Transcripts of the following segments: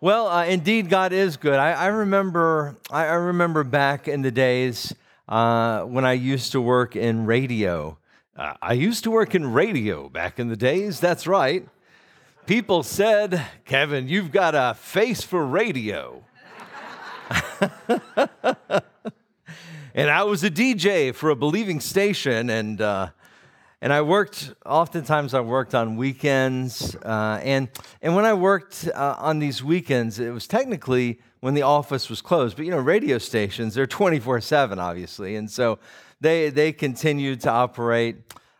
Well, uh, indeed, God is good. I, I remember, I, I, remember back in the days uh, when I used to work in radio. Uh, I used to work in radio back in the days. That's right people said, Kevin, you've got a face for radio. and I was a DJ for a believing station, and uh, and I worked. Oftentimes, I worked on weekends, uh, and and when I worked uh, on these weekends, it was technically when the office was closed. But you know, radio stations they're twenty four seven, obviously, and so they they continued to operate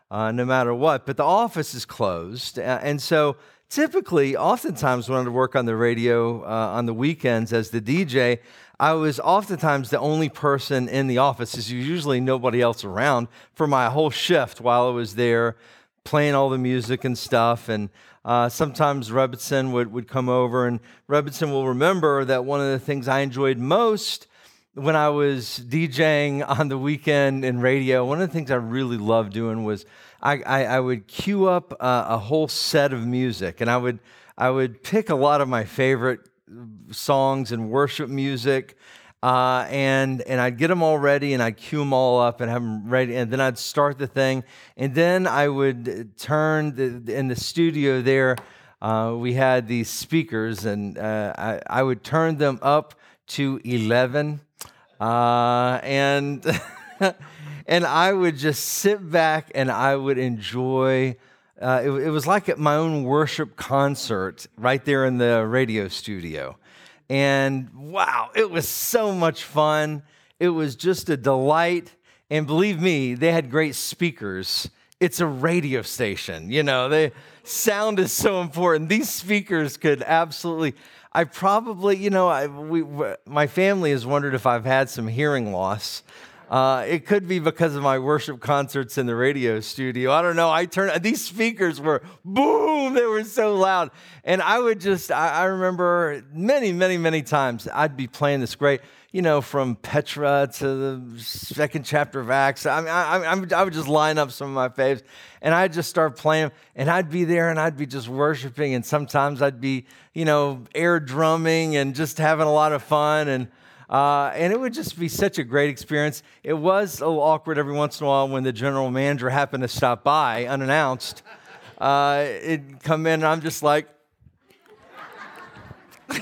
uh, no matter what. But the office is closed, and so typically, oftentimes when I work on the radio uh, on the weekends as the DJ, I was oftentimes the only person in the office. There's usually nobody else around for my whole shift while I was there playing all the music and stuff. And uh, sometimes Rebbitzin would, would come over, and Rebbitzin will remember that one of the things I enjoyed most when I was DJing on the weekend in radio, one of the things I really loved doing was I, I, I would queue up uh, a whole set of music, and I would I would pick a lot of my favorite songs and worship music, uh, and and I'd get them all ready, and I'd cue them all up and have them ready, and then I'd start the thing, and then I would turn the, in the studio there. Uh, we had these speakers, and uh, I, I would turn them up to eleven, uh, and. and I would just sit back and I would enjoy. Uh, it, it was like at my own worship concert right there in the radio studio. And wow, it was so much fun. It was just a delight. And believe me, they had great speakers. It's a radio station, you know, the sound is so important. These speakers could absolutely. I probably, you know, I, we, my family has wondered if I've had some hearing loss. Uh, it could be because of my worship concerts in the radio studio. I don't know. I turned these speakers were boom. They were so loud, and I would just. I, I remember many, many, many times I'd be playing this great, you know, from Petra to the second chapter of Acts. I mean, I, I, I would just line up some of my faves, and I'd just start playing, and I'd be there, and I'd be just worshiping, and sometimes I'd be, you know, air drumming and just having a lot of fun, and uh, and it would just be such a great experience. It was a little awkward every once in a while when the general manager happened to stop by unannounced. Uh, it'd come in, and I'm just like,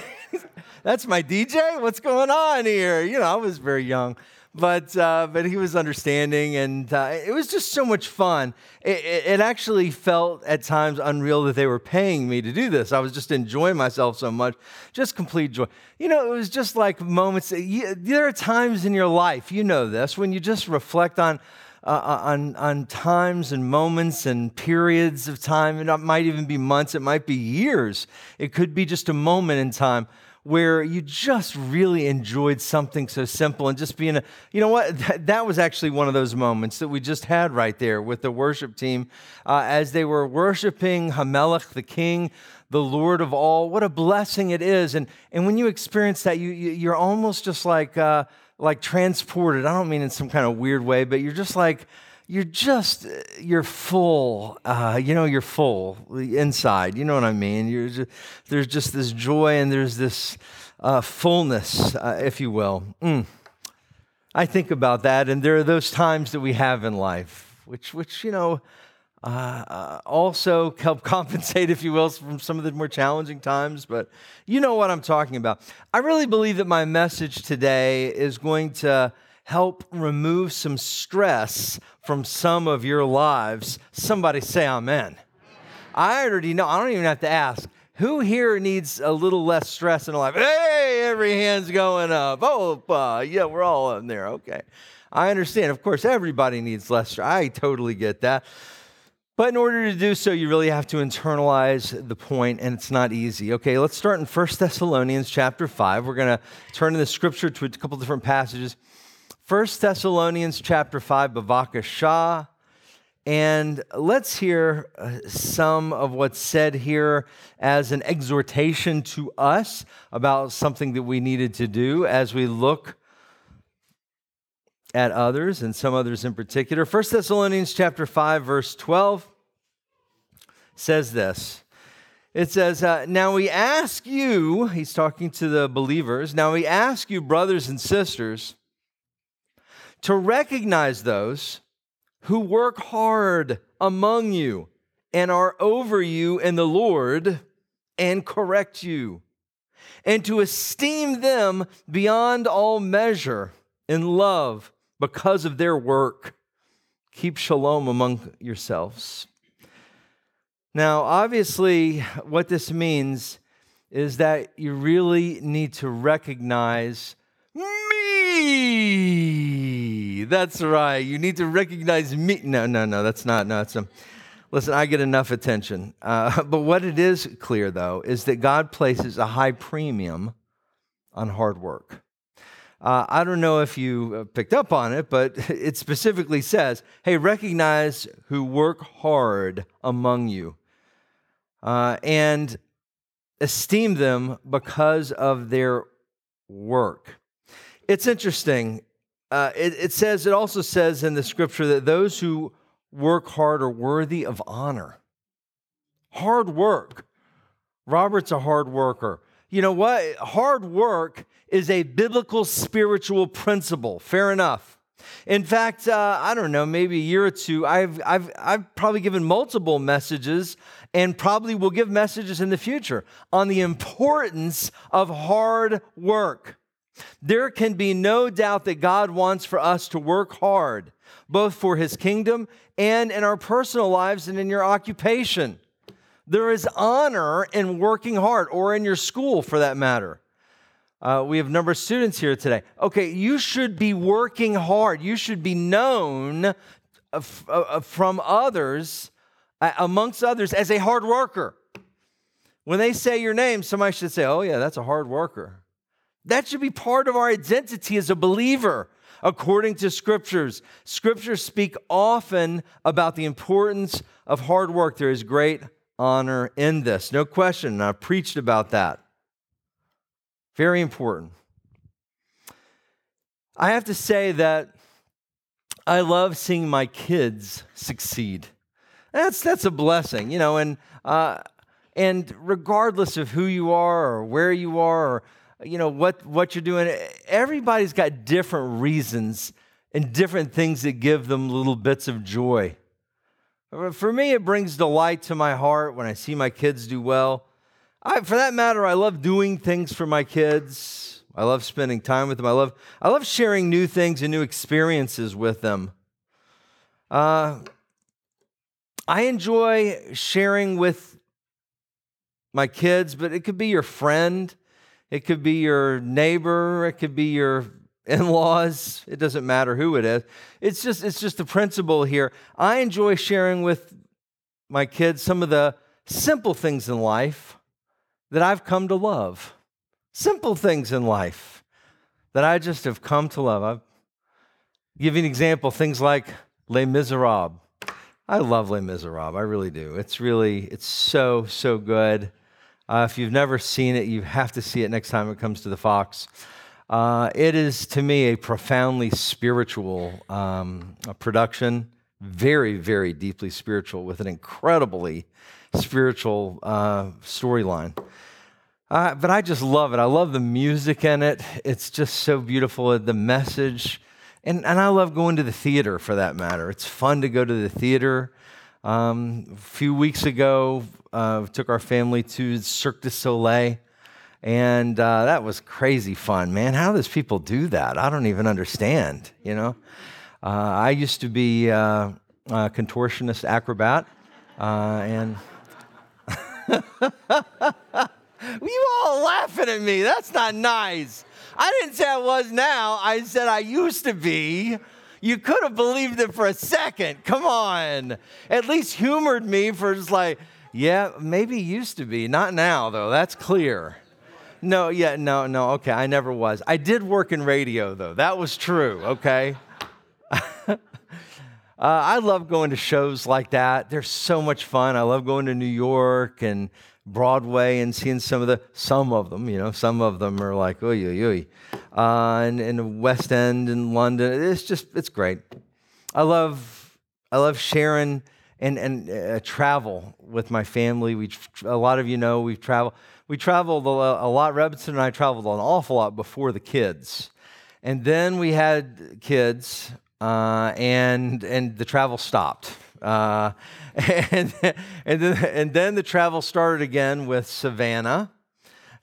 that's my DJ? What's going on here? You know, I was very young but uh, but he was understanding, and uh, it was just so much fun. It, it, it, actually felt at times unreal that they were paying me to do this. I was just enjoying myself so much, just complete joy. You know, it was just like moments. You, there are times in your life, you know this, when you just reflect on. Uh, uh on, on times and moments and periods of time. It might even be months, it might be years. It could be just a moment in time where you just really enjoyed something so simple and just being a, you know what, that, that was actually one of those moments that we just had right there with the worship team uh, as they were worshiping Hamelech, the king, the Lord of all. What a blessing it is. And, and when you experience that, you, you, are almost just like, uh, like transported. I don't mean in some kind of weird way, but you're just like, you're just you're full uh, you know you're full inside you know what i mean just, there's just this joy and there's this uh, fullness uh, if you will mm. i think about that and there are those times that we have in life which which you know uh, uh, also help compensate, if you will, from some of the more challenging times. But you know what I'm talking about. I really believe that my message today is going to help remove some stress from some of your lives. Somebody say amen. I already know, I don't even have to ask. Who here needs a little less stress in life? Hey, every hand's going up. Oh, uh, yeah, we're all in there. Okay. I understand. Of course, everybody needs less stress. I totally get that. But in order to do so, you really have to internalize the point, and it's not easy. Okay, let's start in 1 Thessalonians chapter 5. We're going to turn in the scripture to a couple different passages. 1 Thessalonians chapter 5, Bavakashah. And let's hear uh, some of what's said here as an exhortation to us about something that we needed to do as we look at others and some others in particular. 1 Thessalonians chapter 5 verse 12 says this. It says, uh, Now we ask you, he's talking to the believers, now we ask you, brothers and sisters, to recognize those who work hard among you and are over you in the Lord and correct you, and to esteem them beyond all measure in love because of their work. Keep shalom among yourselves. Now, obviously, what this means is that you really need to recognize me. That's right. You need to recognize me. No, no, no, that's not. No, it's a. Listen, I get enough attention. Uh, but what it is clear, though, is that God places a high premium on hard work. Uh, I don't know if you uh, picked up on it, but it specifically says, hey, recognize who work hard among you uh, and esteem them because of their work. It's interesting. Uh, it, it says, it also says in the scripture that those who work hard are worthy of honor. Hard work. Robert's a hard worker. You know what? Hard work is a biblical spiritual principle. Fair enough. In fact, uh, I don't know, maybe a year or two, I've, I've, I've probably given multiple messages and probably will give messages in the future on the importance of hard work. There can be no doubt that God wants for us to work hard, both for his kingdom and in our personal lives and in your occupation. There is honor in working hard, or in your school for that matter. Uh, we have a number of students here today. Okay, you should be working hard. You should be known uh, uh, from others, uh, amongst others, as a hard worker. When they say your name, somebody should say, Oh, yeah, that's a hard worker. That should be part of our identity as a believer, according to scriptures. Scriptures speak often about the importance of hard work. There is great honor in this, no question. I've preached about that. Very important. I have to say that I love seeing my kids succeed. That's that's a blessing, you know. And uh, and regardless of who you are or where you are or you know what what you're doing, everybody's got different reasons and different things that give them little bits of joy. For me, it brings delight to my heart when I see my kids do well. I, for that matter, I love doing things for my kids. I love spending time with them. I love, I love sharing new things and new experiences with them. Uh, I enjoy sharing with my kids, but it could be your friend, it could be your neighbor, it could be your in-laws. It doesn't matter who it is. It's just it's just the principle here. I enjoy sharing with my kids some of the simple things in life that I've come to love. Simple things in life that I just have come to love. I'll give you an example things like Les Miserables. I love Les Miserables. I really do. It's really, it's so, so good. Uh, if you've never seen it, you have to see it next time it comes to the Fox. Uh, it is, to me, a profoundly spiritual um, production, very, very deeply spiritual, with an incredibly spiritual uh, storyline. Uh, but I just love it. I love the music in it. It's just so beautiful. The message. And, and I love going to the theater for that matter. It's fun to go to the theater. Um, a few weeks ago, uh, took our family to Cirque du Soleil, and uh, that was crazy fun, man. How does people do that? I don't even understand. You know, uh, I used to be uh, a contortionist acrobat, uh, and you all laughing at me. That's not nice. I didn't say I was now. I said I used to be. You could have believed it for a second. Come on. At least humored me for just like, yeah, maybe used to be. Not now, though. That's clear. No, yeah, no, no. Okay, I never was. I did work in radio, though. That was true, okay? uh, I love going to shows like that. They're so much fun. I love going to New York and Broadway and seeing some of the some of them, you know, some of them are like oy oy oy, uh, and in the West End in London. It's just it's great. I love I love sharing and and uh, travel with my family. We a lot of you know we've traveled we traveled a, lot. Rebbitzin and I traveled an awful lot before the kids, and then we had kids, uh, and and the travel stopped. Uh, and, and, then, and then the travel started again with Savannah.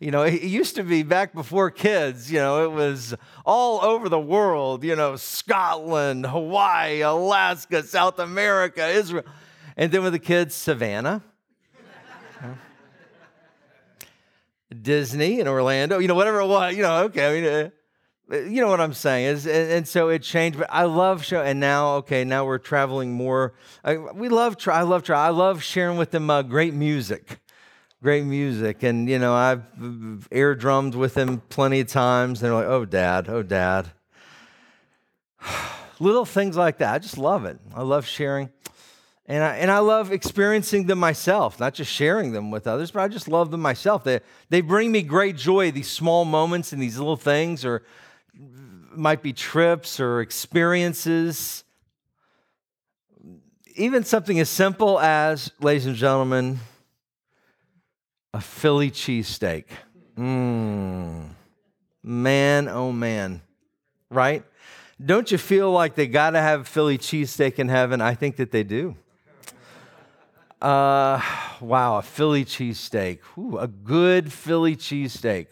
You know, it used to be back before kids, you know, it was all over the world, you know, Scotland, Hawaii, Alaska, South America, Israel. And then with the kids, Savannah. Disney in Orlando, you know, whatever it was, you know, okay. I mean, uh, you know what I'm saying is, and, and, so it changed. But I love show, and now okay, now we're traveling more. I, we love try. I love try. I love sharing with them uh, great music, great music, and you know I've air drummed with them plenty of times. And they're like, "Oh, Dad, oh, Dad." Little things like that. I just love it. I love sharing. And I, and I love experiencing them myself, not just sharing them with others, but I just love them myself. They, they bring me great joy, these small moments and these little things, or might be trips or experiences. Even something as simple as, ladies and gentlemen, a Philly cheesesteak. Mmm. Man, oh man. Right? Don't you feel like they got to have Philly cheesesteak in heaven? I think that they do. Uh, wow, a Philly cheesesteak. A good Philly cheesesteak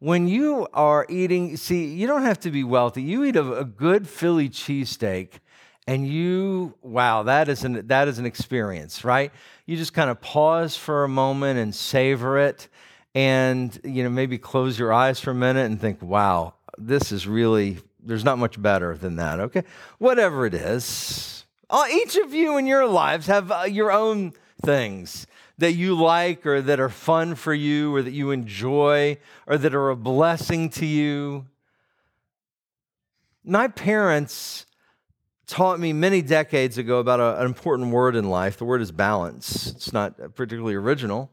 when you are eating, see, you don't have to be wealthy. You eat a, a good Philly cheesesteak, and you, wow, that is, an, that is an experience, right? You just kind of pause for a moment and savor it, and you know maybe close your eyes for a minute and think, wow, this is really, there's not much better than that, okay? Whatever it is, each of you in your lives have uh, your own things that you like or that are fun for you or that you enjoy or that are a blessing to you. My parents taught me many decades ago about a, an important word in life. The word is balance. It's not particularly original,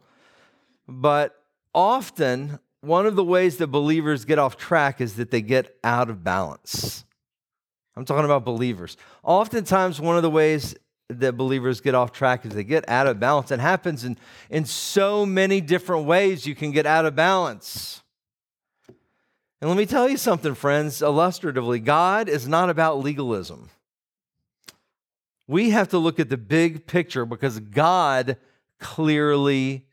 but often one of the ways that believers get off track is that they get out of balance. I'm talking about believers. Oftentimes, one of the ways that believers get off track is they get out of balance. It happens in, in so many different ways you can get out of balance. And let me tell you something, friends, illustratively God is not about legalism. We have to look at the big picture because God clearly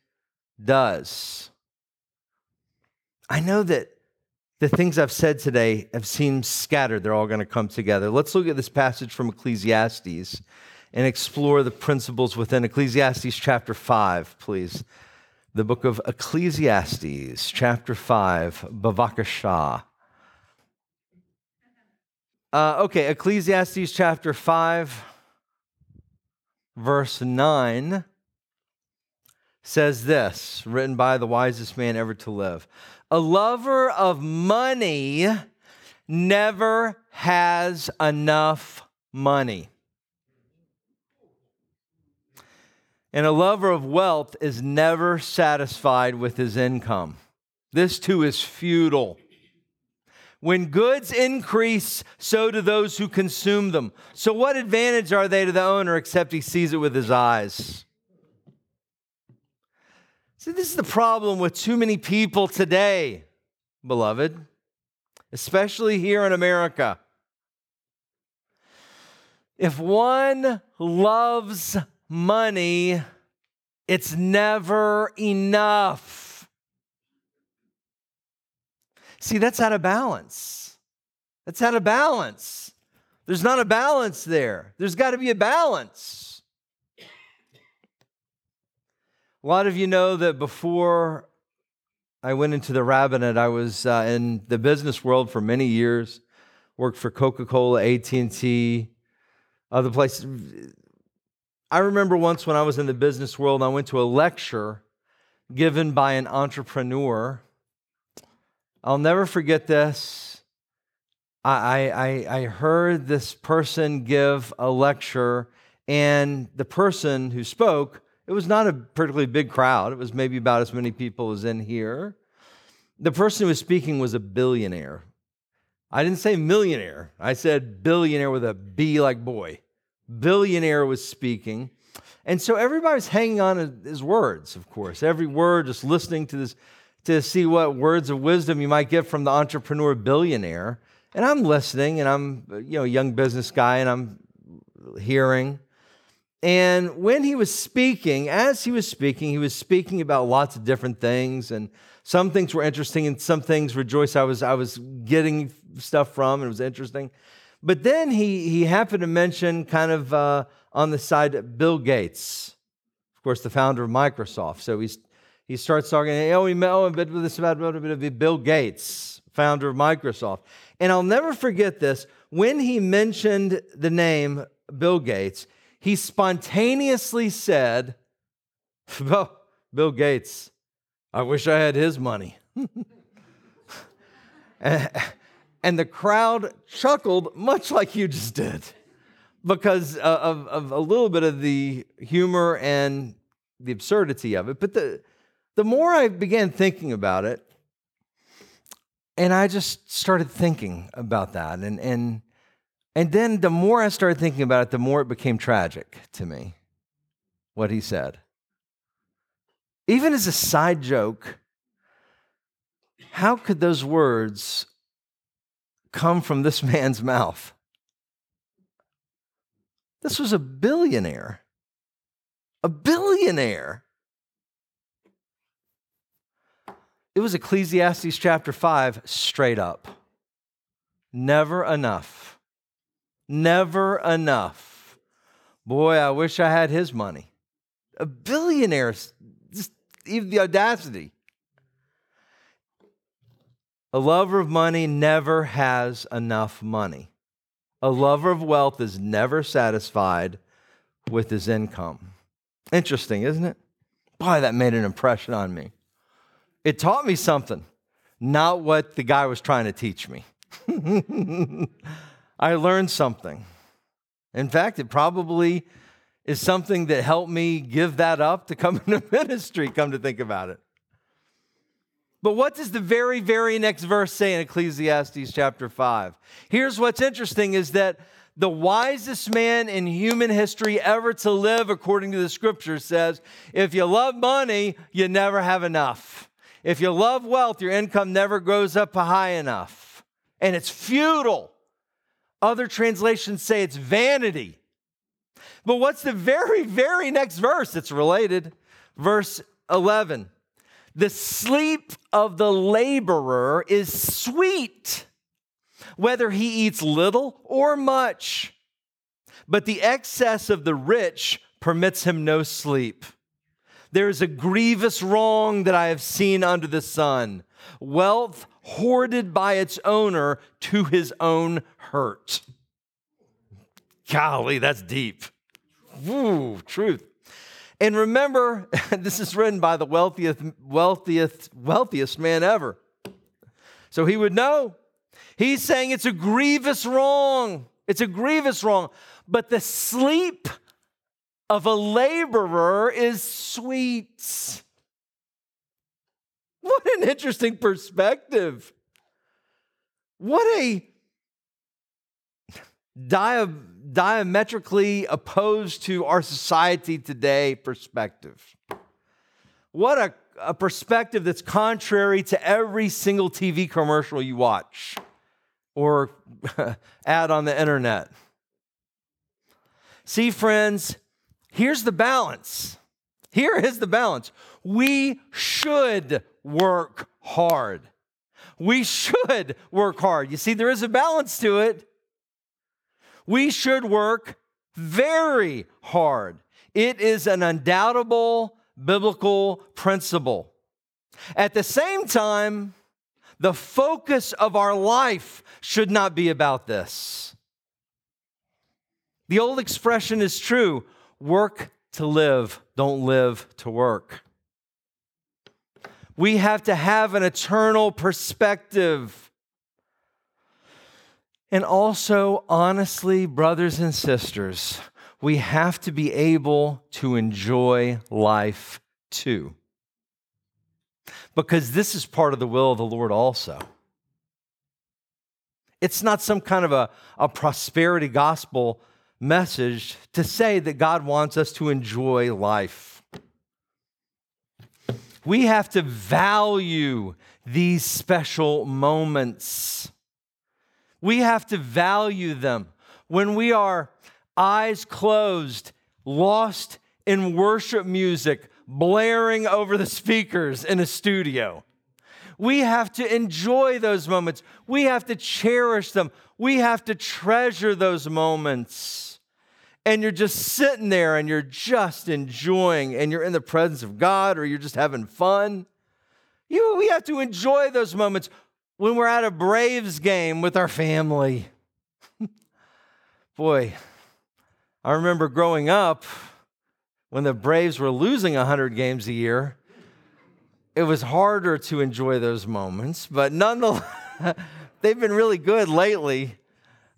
does. I know that the things I've said today have seemed scattered. They're all going to come together. Let's look at this passage from Ecclesiastes and explore the principles within Ecclesiastes chapter 5, please. The book of Ecclesiastes, chapter 5, Bavakashah. Uh, okay, Ecclesiastes chapter 5, verse 9 says this, written by the wisest man ever to live A lover of money never has enough money. And a lover of wealth is never satisfied with his income. This too is futile. When goods increase, so do those who consume them. So, what advantage are they to the owner except he sees it with his eyes? See, this is the problem with too many people today, beloved, especially here in America. If one loves money, it's never enough. See, that's out of balance. That's out of balance. There's not a balance there. There's got to be a balance. A lot of you know that before I went into the rabbinate, I was uh, in the business world for many years. Worked for Coca-Cola, AT&T, other places. I remember once when I was in the business world, I went to a lecture given by an entrepreneur. I'll never forget this. I, I, I heard this person give a lecture, and the person who spoke, it was not a particularly big crowd. It was maybe about as many people as in here. The person who was speaking was a billionaire. I didn't say millionaire, I said billionaire with a B like boy. Billionaire was speaking. And so everybody was hanging on his words, of course. Every word, just listening to this to see what words of wisdom you might get from the entrepreneur billionaire. And I'm listening, and I'm you know a young business guy, and I'm hearing. And when he was speaking, as he was speaking, he was speaking about lots of different things, and some things were interesting, and some things, rejoice, I was I was getting stuff from, and it was interesting. But then he he happened to mention kind of uh, on the side Bill Gates, of course, the founder of Microsoft. So he's he starts talking. Oh, we met oh, bit with this about a bit of Bill Gates, founder of Microsoft. And I'll never forget this. When he mentioned the name Bill Gates, he spontaneously said, well, Bill Gates, I wish I had his money. and the crowd chuckled much like you just did because uh, of, of a little bit of the humor and the absurdity of it. But the, the more I began thinking about it, and I just started thinking about that. And, and, and then the more I started thinking about it, the more it became tragic to me, what he said. Even as a side joke, how could those words come from this man's mouth? This was a billionaire. A billionaire. It was Ecclesiastes chapter 5 straight up. Never enough. Never enough. Boy, I wish I had his money. A billionaire, just even the audacity. A lover of money never has enough money. A lover of wealth is never satisfied with his income. Interesting, isn't it? Boy, that made an impression on me. It taught me something, not what the guy was trying to teach me. I learned something. In fact, it probably is something that helped me give that up to come into ministry, come to think about it. But what does the very, very next verse say in Ecclesiastes chapter 5? Here's what's interesting is that the wisest man in human history ever to live, according to the scripture, says, if you love money, you never have enough. If you love wealth, your income never goes up high enough. And it's futile. Other translations say it's vanity. But what's the very, very next verse? It's related. Verse 11. The sleep of the laborer is sweet, whether he eats little or much. But the excess of the rich permits him no sleep. There is a grievous wrong that I have seen under the sun wealth hoarded by its owner to his own hurt. Golly, that's deep. Ooh, truth. And remember, this is written by the wealthiest, wealthiest, wealthiest man ever. So he would know. He's saying it's a grievous wrong. It's a grievous wrong. But the sleep of a laborer is sweet. What an interesting perspective. What a diab diametrically opposed to our society today perspective. What a, a perspective that's contrary to every single TV commercial you watch or ad on the internet. See, friends, here's the balance. Here is the balance. We should work hard. We should work hard. You see, there is a balance to it. We should work very hard. It is an undoubtable biblical principle. At the same time, the focus of our life should not be about this. The old expression is true work to live, don't live to work. We have to have an eternal perspective. And also, honestly, brothers and sisters, we have to be able to enjoy life too. Because this is part of the will of the Lord also. It's not some kind of a, a prosperity gospel message to say that God wants us to enjoy life. We have to value these special moments. We have to value them. When we are eyes closed, lost in worship music, blaring over the speakers in a studio. We have to enjoy those moments. We have to cherish them. We have to treasure those moments. And you're just sitting there and you're just enjoying, and you're in the presence of God or you're just having fun. You, we have to enjoy those moments when we're at a Braves game with our family. Boy, I remember growing up when the Braves were losing 100 games a year, it was harder to enjoy those moments, but nonetheless, they've been really good lately.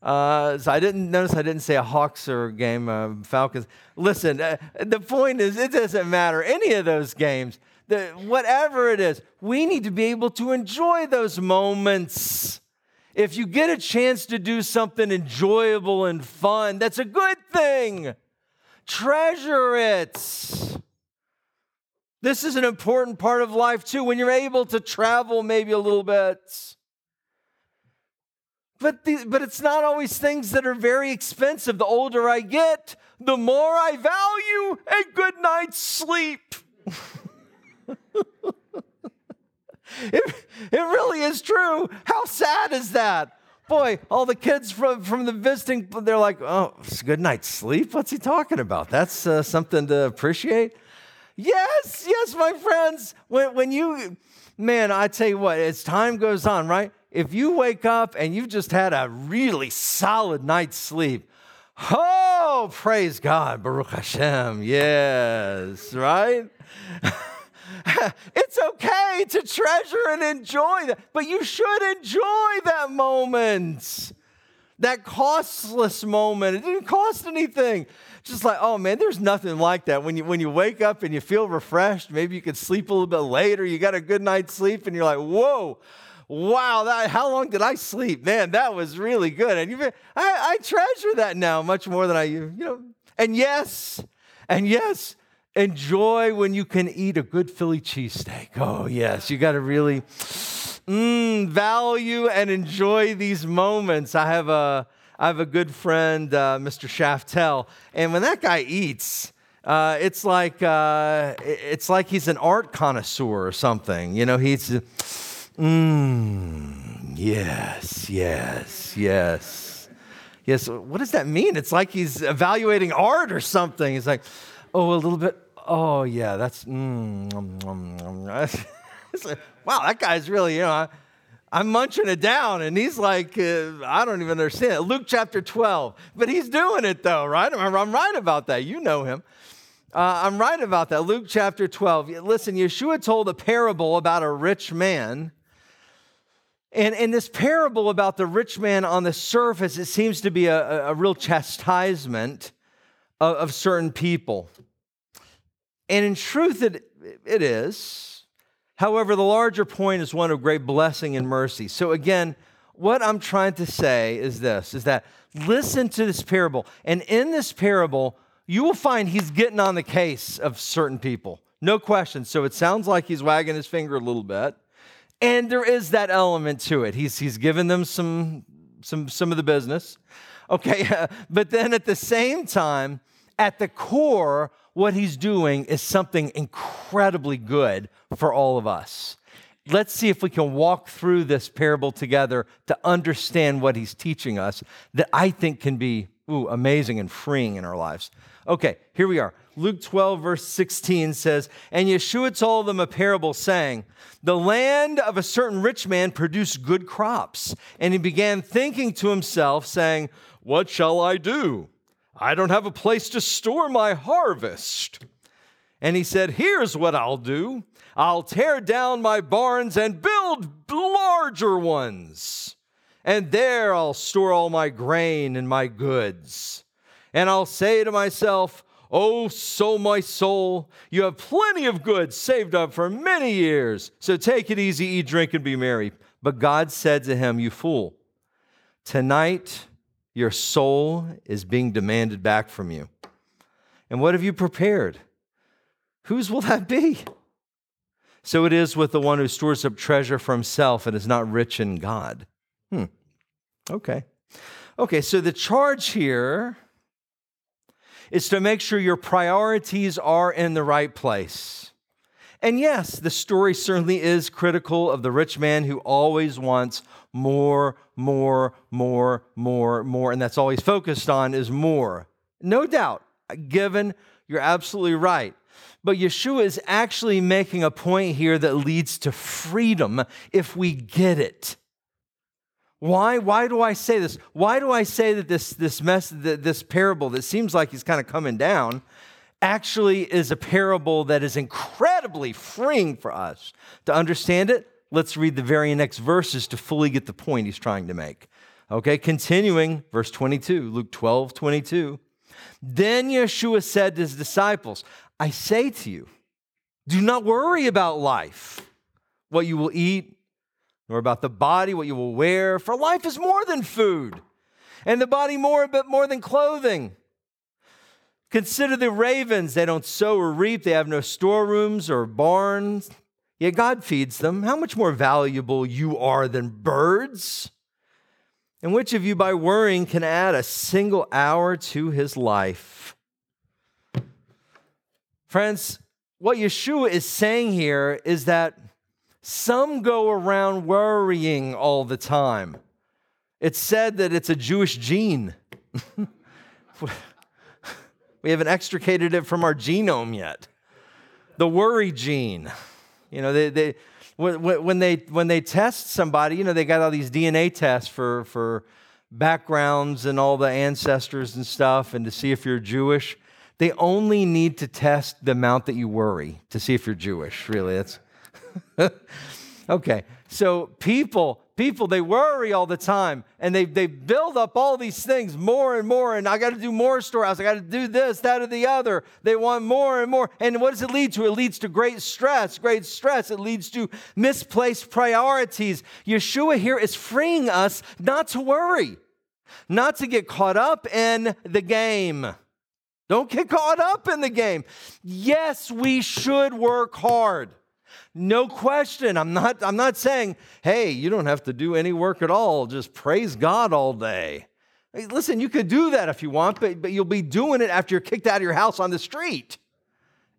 Uh, so I didn't notice I didn't say a Hawks or game, uh, Falcons. Listen, uh, the point is, it doesn't matter any of those games. The, whatever it is, we need to be able to enjoy those moments. If you get a chance to do something enjoyable and fun, that's a good thing. Treasure it. This is an important part of life too. When you're able to travel maybe a little bit. But, the, but it's not always things that are very expensive. The older I get, the more I value a good night's sleep. It, it really is true. How sad is that? Boy, all the kids from, from the visiting, they're like, oh, it's a good night's sleep? What's he talking about? That's uh, something to appreciate. Yes, yes, my friends. When, when you, man, I tell you what, as time goes on, right? If you wake up and you've just had a really solid night's sleep, oh, praise God, Baruch Hashem, yes, right? it's okay to treasure and enjoy that, but you should enjoy that moment. That costless moment. It didn't cost anything. Just like, oh man, there's nothing like that. When you when you wake up and you feel refreshed, maybe you could sleep a little bit later, you got a good night's sleep, and you're like, whoa, wow, that, how long did I sleep? Man, that was really good. And you I, I treasure that now much more than I, you know. And yes, and yes, enjoy when you can eat a good Philly cheesesteak. Oh, yes, you got to really mm, value and enjoy these moments. I have a, I have a good friend, uh, Mr. Shaftel, and when that guy eats, uh, it's like uh, it's like he's an art connoisseur or something. You know, he's, mmm, yes, yes, yes, yes. What does that mean? It's like he's evaluating art or something. He's like, oh, a little bit oh yeah, that's mm, mm, mm, wow, that guy's really you know. I, I'm munching it down, and he's like, uh, I don't even understand it. Luke chapter 12, but he's doing it though, right? I'm, I'm right about that. You know him. Uh, I'm right about that. Luke chapter 12. Listen, Yeshua told a parable about a rich man. And in this parable about the rich man on the surface, it seems to be a, a real chastisement of, of certain people. And in truth, it, it is. However, the larger point is one of great blessing and mercy. So again, what I'm trying to say is this is that listen to this parable. And in this parable, you will find he's getting on the case of certain people. No question. So it sounds like he's wagging his finger a little bit. And there is that element to it. He's, he's given them some, some, some of the business. Okay. but then at the same time, at the core, what he's doing is something incredibly good for all of us. Let's see if we can walk through this parable together to understand what he's teaching us that I think can be ooh, amazing and freeing in our lives. Okay, here we are. Luke 12, verse 16 says, And Yeshua told them a parable, saying, The land of a certain rich man produced good crops. And he began thinking to himself, saying, What shall I do? I don't have a place to store my harvest. And he said, Here's what I'll do I'll tear down my barns and build larger ones. And there I'll store all my grain and my goods. And I'll say to myself, Oh, so my soul, you have plenty of goods saved up for many years. So take it easy, eat, drink, and be merry. But God said to him, You fool, tonight your soul is being demanded back from you. And what have you prepared? Whose will that be? So it is with the one who stores up treasure for himself and is not rich in God. Hmm. Okay. Okay, so the charge here is to make sure your priorities are in the right place. And yes, the story certainly is critical of the rich man who always wants more, more, more, more, more. And that's all he's focused on is more. No doubt, given, you're absolutely right. But Yeshua is actually making a point here that leads to freedom if we get it. Why, why do I say this? Why do I say that this, this, mess, this parable that seems like he's kind of coming down actually is a parable that is incredibly freeing for us to understand it? Let's read the very next verses to fully get the point he's trying to make. Okay, continuing, verse 22, Luke 12, 22. Then Yeshua said to his disciples, I say to you, do not worry about life, what you will eat, nor about the body, what you will wear, for life is more than food, and the body more, but more than clothing. Consider the ravens, they don't sow or reap, they have no storerooms or barns Yet God feeds them. How much more valuable you are than birds? And which of you, by worrying, can add a single hour to his life? Friends, what Yeshua is saying here is that some go around worrying all the time. It's said that it's a Jewish gene. we haven't extricated it from our genome yet. The worry gene. You know, they, they, when, they, when they test somebody, you know, they got all these DNA tests for, for backgrounds and all the ancestors and stuff and to see if you're Jewish. They only need to test the amount that you worry to see if you're Jewish, really. That's okay. So people people they worry all the time and they, they build up all these things more and more and i got to do more storehouse i got to do this that or the other. They want more and more and what does it lead to? It leads to great stress great stress. It leads to misplaced priorities. Yeshua here is freeing us not to worry not to get caught up in the game. Don't get caught up in the game. Yes we should work hard no question. I'm not, I'm not saying, hey, you don't have to do any work at all. Just praise God all day. Hey, listen, you could do that if you want, but, but you'll be doing it after you're kicked out of your house on the street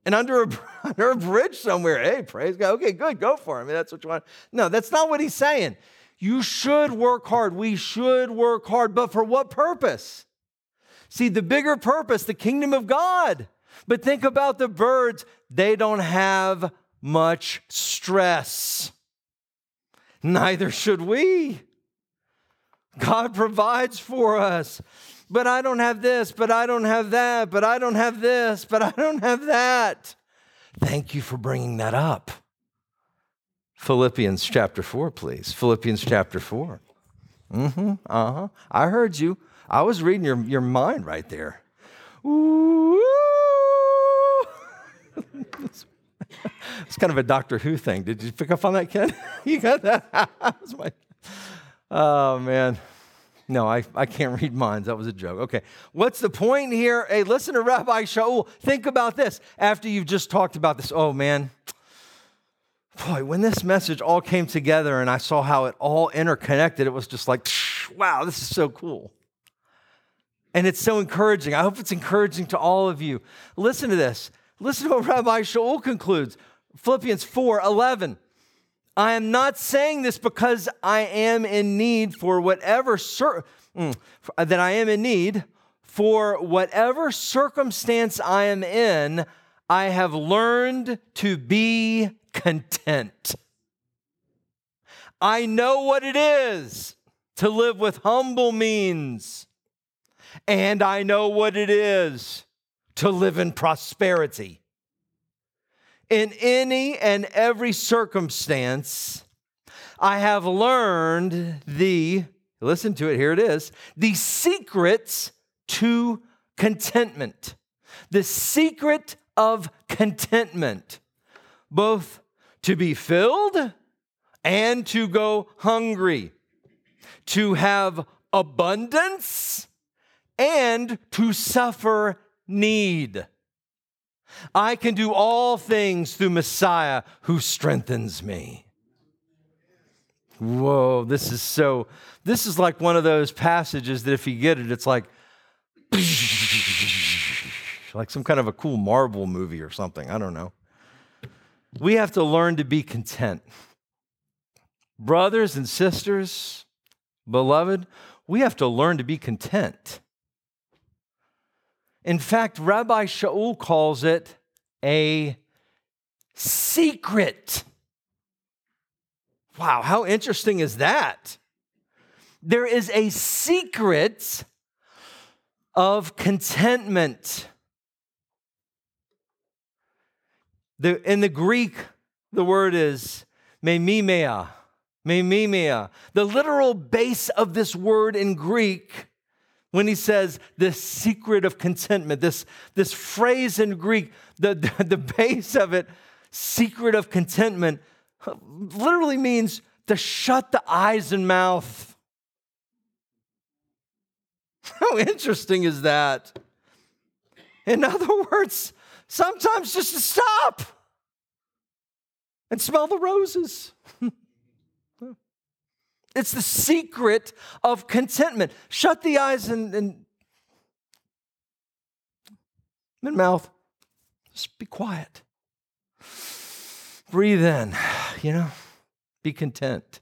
and under a, under a bridge somewhere. Hey, praise God. Okay, good. Go for it. I mean, that's what you want. No, that's not what he's saying. You should work hard. We should work hard, but for what purpose? See, the bigger purpose, the kingdom of God. But think about the birds. They don't have much stress. Neither should we. God provides for us. But I don't have this, but I don't have that, but I don't have this, but I don't have that. Thank you for bringing that up. Philippians chapter 4, please. Philippians chapter 4. Mm-hmm. Uh-huh. I heard you. I was reading your, your mind right there. Ooh. it's kind of a Doctor Who thing. Did you pick up on that, Ken? you got that? my... Oh, man. No, I, I can't read minds. That was a joke. Okay. What's the point here? Hey, listen to Rabbi Shaul. Think about this after you've just talked about this. Oh, man. Boy, when this message all came together and I saw how it all interconnected, it was just like, wow, this is so cool. And it's so encouraging. I hope it's encouraging to all of you. Listen to this. Listen to what Rabbi Shaul concludes Philippians 4 11. I am not saying this because I am in need for whatever cir- mm, that I am in need for whatever circumstance I am in. I have learned to be content. I know what it is to live with humble means, and I know what it is to live in prosperity in any and every circumstance, I have learned the, listen to it, here it is, the secrets to contentment. The secret of contentment, both to be filled and to go hungry, to have abundance and to suffer need. I can do all things through Messiah who strengthens me. Whoa, this is so, this is like one of those passages that if you get it, it's like, like some kind of a cool Marvel movie or something. I don't know. We have to learn to be content. Brothers and sisters, beloved, we have to learn to be content. In fact, Rabbi Shaul calls it a secret. Wow, how interesting is that? There is a secret of contentment. The, in the Greek, the word is memimea, memimea. The literal base of this word in Greek when he says the secret of contentment, this, this phrase in Greek, the, the, the base of it, secret of contentment, literally means to shut the eyes and mouth. How interesting is that? In other words, sometimes just to stop and smell the roses. It's the secret of contentment. Shut the eyes and, and, and mouth. Just be quiet. Breathe in, you know, be content.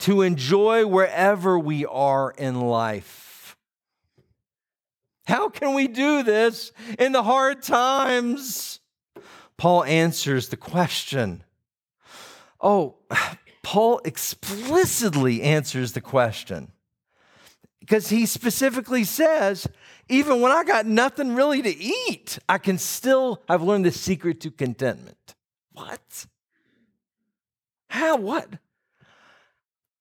To enjoy wherever we are in life. How can we do this in the hard times? Paul answers the question. Oh, Paul explicitly answers the question because he specifically says, even when I got nothing really to eat, I can still, I've learned the secret to contentment. What? How? What?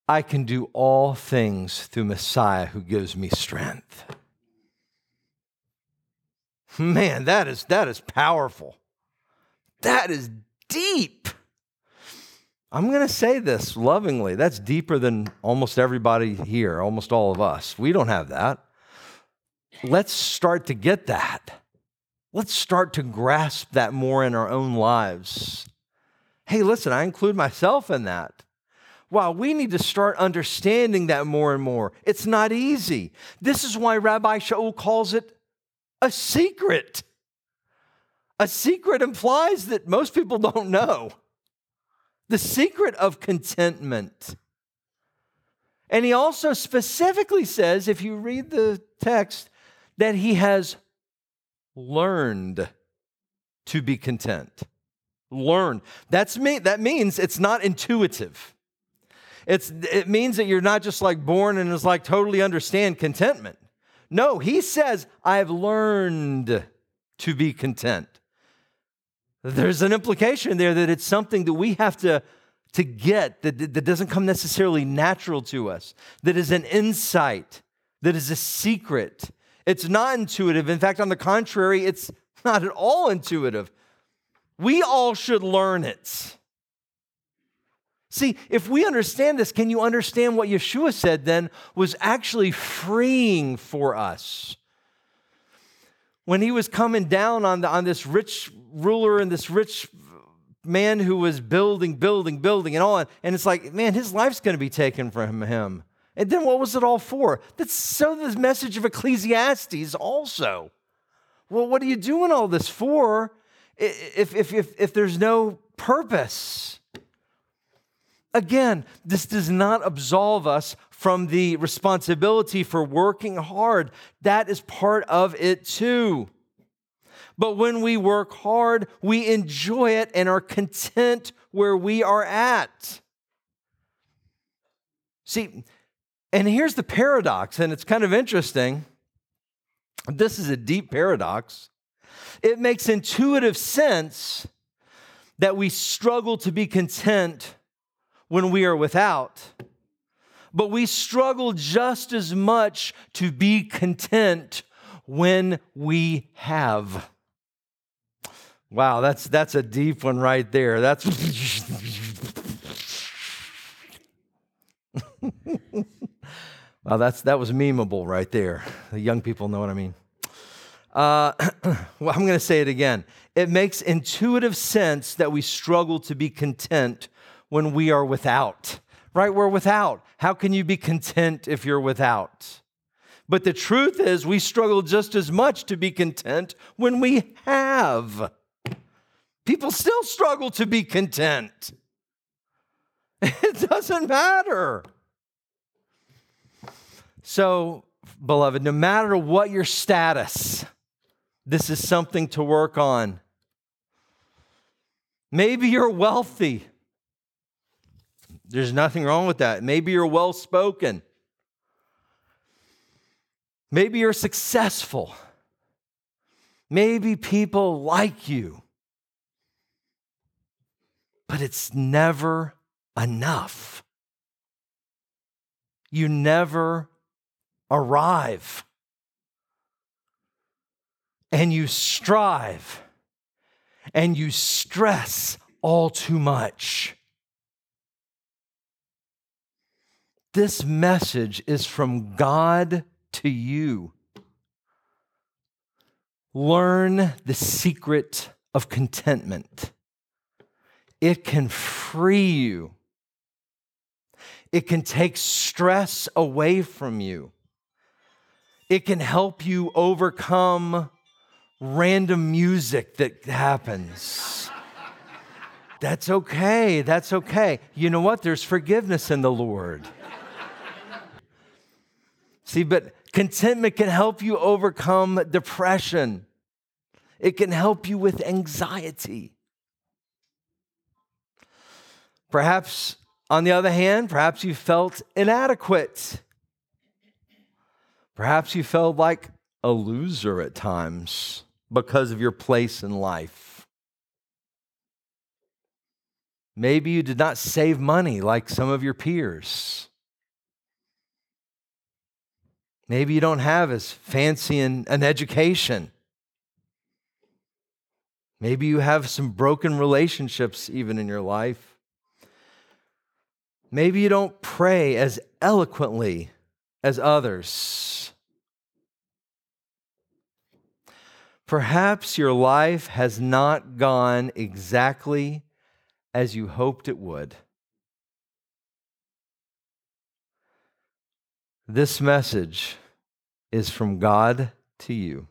I can do all things through Messiah who gives me strength. Man, that is that is powerful. That is deep. I'm going to say this lovingly. That's deeper than almost everybody here, almost all of us. We don't have that. Let's start to get that. Let's start to grasp that more in our own lives. Hey, listen, I include myself in that. Wow, we need to start understanding that more and more. It's not easy. This is why Rabbi Shaul calls it a secret. A secret implies that most people don't know the secret of contentment. And he also specifically says, if you read the text, that he has learned to be content. Learn. That's me, that means it's not intuitive. It's, it means that you're not just like born and is like totally understand contentment. No, he says, I've learned to be content. There's an implication there that it's something that we have to, to get that, that doesn't come necessarily natural to us, that is an insight, that is a secret. It's not intuitive. In fact, on the contrary, it's not at all intuitive. We all should learn it. See, if we understand this, can you understand what Yeshua said then was actually freeing for us? When he was coming down on, the, on this rich ruler and this rich man who was building, building, building, and all. And it's like, man, his life's going to be taken from him. And then what was it all for? That's so the message of Ecclesiastes also. Well, what are you doing all this for if, if, if, if there's no purpose? Again, this does not absolve us from the responsibility for working hard. That is part of it too. But when we work hard, we enjoy it and are content where we are at. See, and here's the paradox, and it's kind of interesting. This is a deep paradox. It makes intuitive sense that we struggle to be content when we are without, but we struggle just as much to be content when we have. Wow, that's that's a deep one right there. That's Wow, that's that was memeable right there. The young people know what I mean. Uh, well, I'm going to say it again. It makes intuitive sense that we struggle to be content when we are without. Right? We're without. How can you be content if you're without? But the truth is, we struggle just as much to be content when we have. People still struggle to be content. It doesn't matter. So, beloved, no matter what your status, this is something to work on. Maybe you're wealthy. There's nothing wrong with that. Maybe you're well spoken. Maybe you're successful. Maybe people like you. But it's never enough. You never arrive. And you strive and you stress all too much. This message is from God to you. Learn the secret of contentment. It can free you, it can take stress away from you, it can help you overcome random music that happens. That's okay. That's okay. You know what? There's forgiveness in the Lord. See, but contentment can help you overcome depression. It can help you with anxiety. Perhaps, on the other hand, perhaps you felt inadequate. Perhaps you felt like a loser at times because of your place in life. Maybe you did not save money like some of your peers. Maybe you don't have as fancy an, an education. Maybe you have some broken relationships even in your life. Maybe you don't pray as eloquently as others. Perhaps your life has not gone exactly as you hoped it would. This message is from God to you.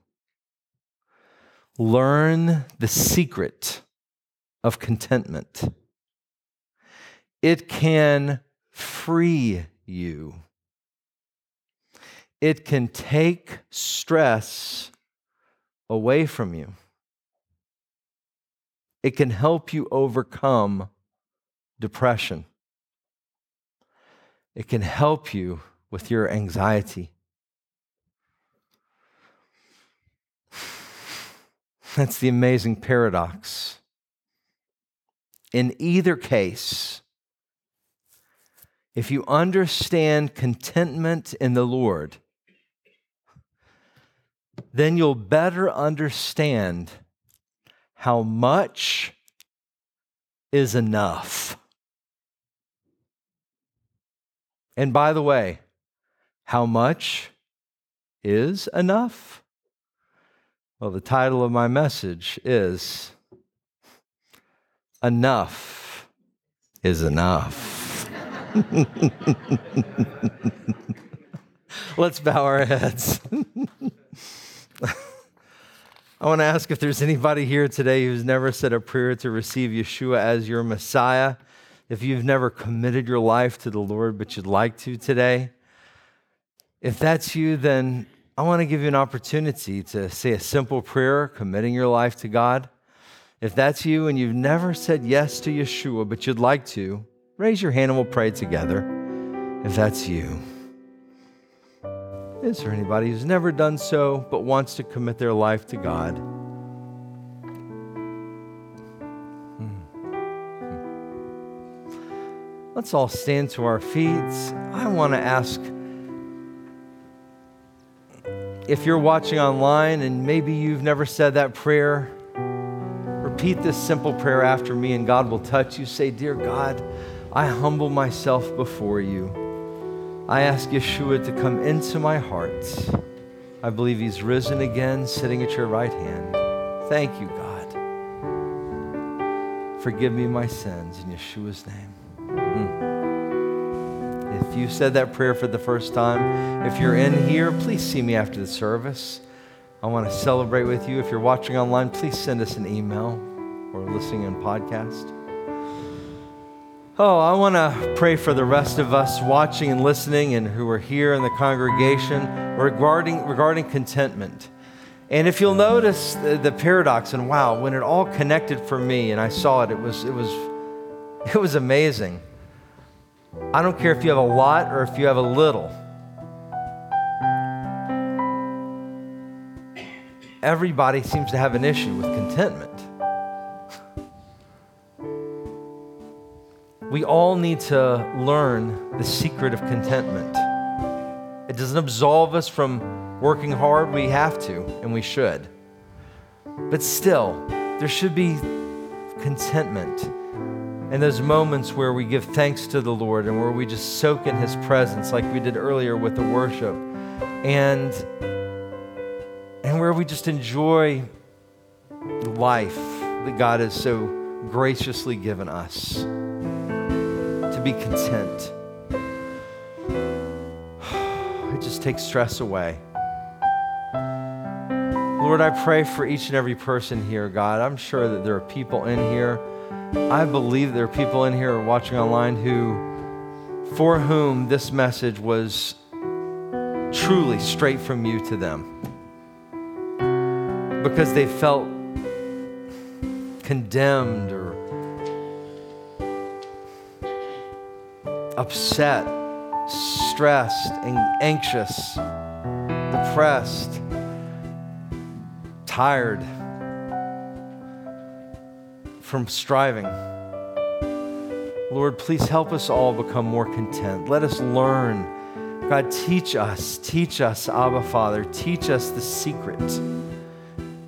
Learn the secret of contentment. It can free you. It can take stress away from you. It can help you overcome depression. It can help you with your anxiety. That's the amazing paradox. In either case, if you understand contentment in the Lord, then you'll better understand how much is enough. And by the way, how much is enough? Well, the title of my message is Enough is Enough. Let's bow our heads. I want to ask if there's anybody here today who's never said a prayer to receive Yeshua as your Messiah. If you've never committed your life to the Lord, but you'd like to today, if that's you, then I want to give you an opportunity to say a simple prayer, committing your life to God. If that's you and you've never said yes to Yeshua, but you'd like to, raise your hand and we'll pray together. If that's you. Is there anybody who's never done so but wants to commit their life to God? Hmm. Let's all stand to our feet. I want to ask if you're watching online and maybe you've never said that prayer, repeat this simple prayer after me and God will touch you. Say, Dear God, I humble myself before you. I ask Yeshua to come into my heart. I believe he's risen again, sitting at your right hand. Thank you, God. Forgive me my sins in Yeshua's name. Mm. If you said that prayer for the first time, if you're in here, please see me after the service. I want to celebrate with you. If you're watching online, please send us an email or listening in podcast. Oh, I want to pray for the rest of us watching and listening and who are here in the congregation regarding, regarding contentment. And if you'll notice the, the, paradox, and wow, when it all connected for me and I saw it, it was, it was, it was amazing. I don't care if you have a lot or if you have a little. Everybody seems to have an issue with contentment. We all need to learn the secret of contentment. It doesn't absolve us from working hard. We have to, and we should. But still, there should be contentment in those moments where we give thanks to the Lord and where we just soak in His presence, like we did earlier with the worship, and, and where we just enjoy the life that God has so graciously given us be content. It just takes stress away. Lord, I pray for each and every person here, God. I'm sure that there are people in here. I believe there are people in here watching online who, for whom this message was truly straight from you to them. Because they felt condemned or upset, stressed, and anxious, depressed, tired from striving. Lord, please help us all become more content. Let us learn. God, teach us, teach us, Abba Father, teach us the secret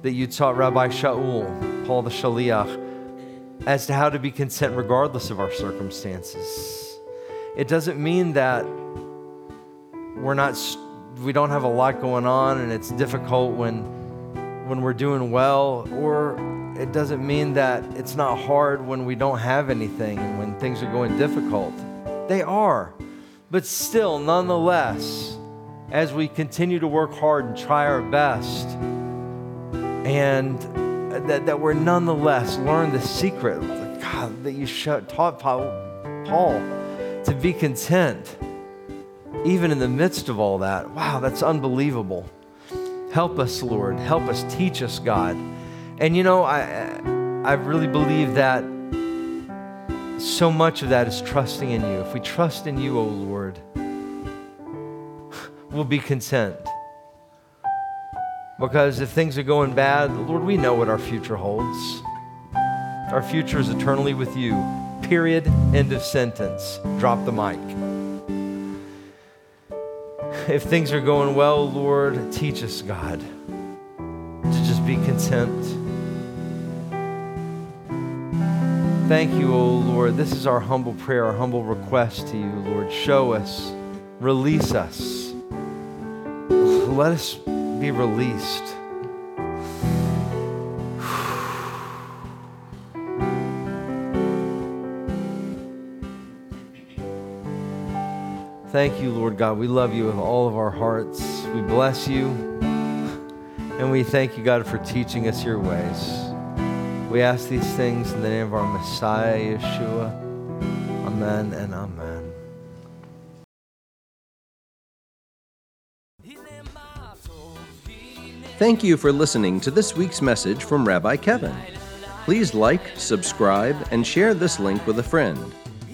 that you taught Rabbi Shaul, Paul the Shaliach, as to how to be content regardless of our circumstances it doesn't mean that we're not we don't have a lot going on and it's difficult when when we're doing well or it doesn't mean that it's not hard when we don't have anything and when things are going difficult. They are. But still nonetheless as we continue to work hard and try our best and that, that we're nonetheless learn the secret god that you taught paul to be content, even in the midst of all that. Wow, that's unbelievable. Help us, Lord. Help us, teach us, God. And you know, I, I really believe that so much of that is trusting in you. If we trust in you, O oh Lord, we'll be content. Because if things are going bad, Lord, we know what our future holds. Our future is eternally with you. Period. End of sentence. Drop the mic. If things are going well, Lord, teach us, God, to just be content. Thank you, O oh Lord. This is our humble prayer, our humble request to you, Lord. Show us, release us. Let us be released. Thank you, Lord God. We love you with all of our hearts. We bless you. And we thank you, God, for teaching us your ways. We ask these things in the name of our Messiah, Yeshua. Amen and amen. Thank you for listening to this week's message from Rabbi Kevin. Please like, subscribe, and share this link with a friend.